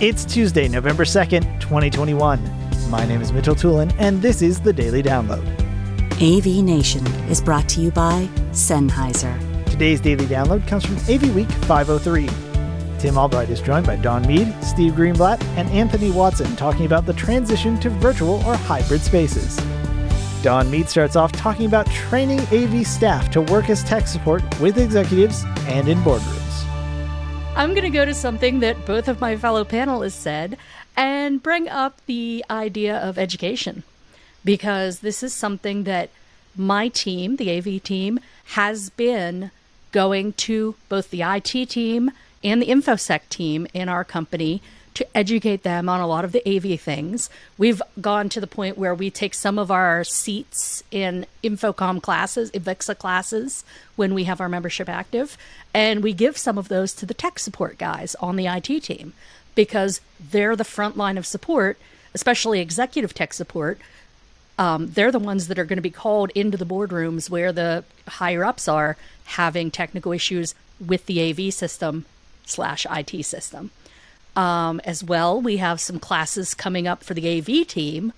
It's Tuesday, November 2nd, 2021. My name is Mitchell Tulin, and this is the Daily Download. AV Nation is brought to you by Sennheiser. Today's Daily Download comes from AV Week 503. Tim Albright is joined by Don Mead, Steve Greenblatt, and Anthony Watson talking about the transition to virtual or hybrid spaces. Don Mead starts off talking about training AV staff to work as tech support with executives and in boardrooms. I'm going to go to something that both of my fellow panelists said and bring up the idea of education. Because this is something that my team, the AV team, has been going to both the IT team and the InfoSec team in our company to educate them on a lot of the AV things. We've gone to the point where we take some of our seats in InfoComm classes, AVIXA classes, when we have our membership active, and we give some of those to the tech support guys on the IT team because they're the front line of support, especially executive tech support. Um, they're the ones that are going to be called into the boardrooms where the higher ups are having technical issues with the AV system slash IT system. Um, as well, we have some classes coming up for the AV team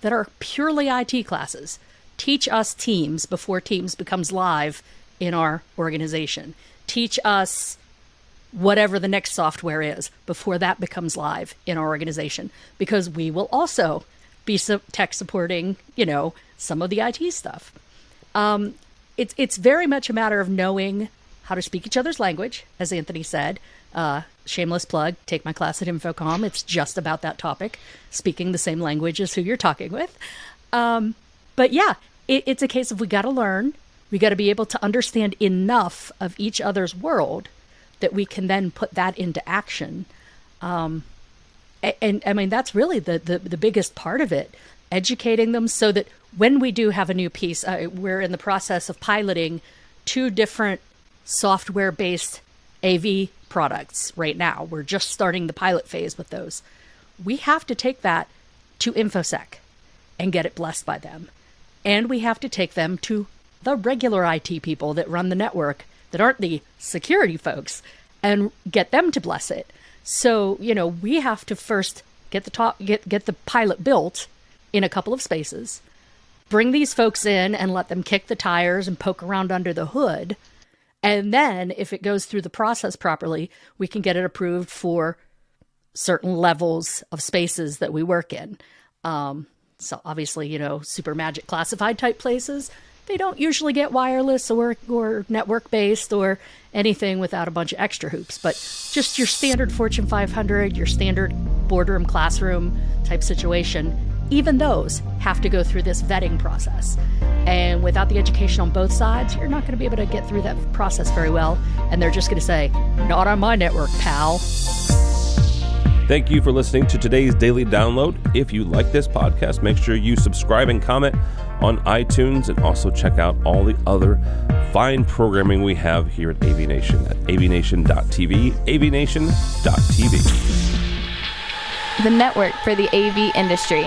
that are purely IT classes. Teach us Teams before Teams becomes live in our organization. Teach us whatever the next software is before that becomes live in our organization, because we will also be tech supporting, you know, some of the IT stuff. Um, it's it's very much a matter of knowing how to speak each other's language, as Anthony said, uh, shameless plug, take my class at InfoComm. It's just about that topic, speaking the same language as who you're talking with. Um, but yeah, it, it's a case of we got to learn. We got to be able to understand enough of each other's world that we can then put that into action. Um, and, and, I mean, that's really the, the, the biggest part of it, educating them so that when we do have a new piece, uh, we're in the process of piloting two different software based AV products right now. We're just starting the pilot phase with those. We have to take that to InfoSec and get it blessed by them. And we have to take them to the regular IT people that run the network that aren't the security folks and get them to bless it. So, you know, we have to first get the top get get the pilot built in a couple of spaces. Bring these folks in and let them kick the tires and poke around under the hood and then, if it goes through the process properly, we can get it approved for certain levels of spaces that we work in. Um, so, obviously, you know, super magic classified type places, they don't usually get wireless or, or network based or anything without a bunch of extra hoops. But just your standard Fortune 500, your standard boardroom classroom type situation, even those have to go through this vetting process. And without the education on both sides, you're not going to be able to get through that process very well. And they're just going to say, not on my network, pal. Thank you for listening to today's daily download. If you like this podcast, make sure you subscribe and comment on iTunes and also check out all the other fine programming we have here at AV Nation at avnation.tv, avnation.tv. The network for the AV industry.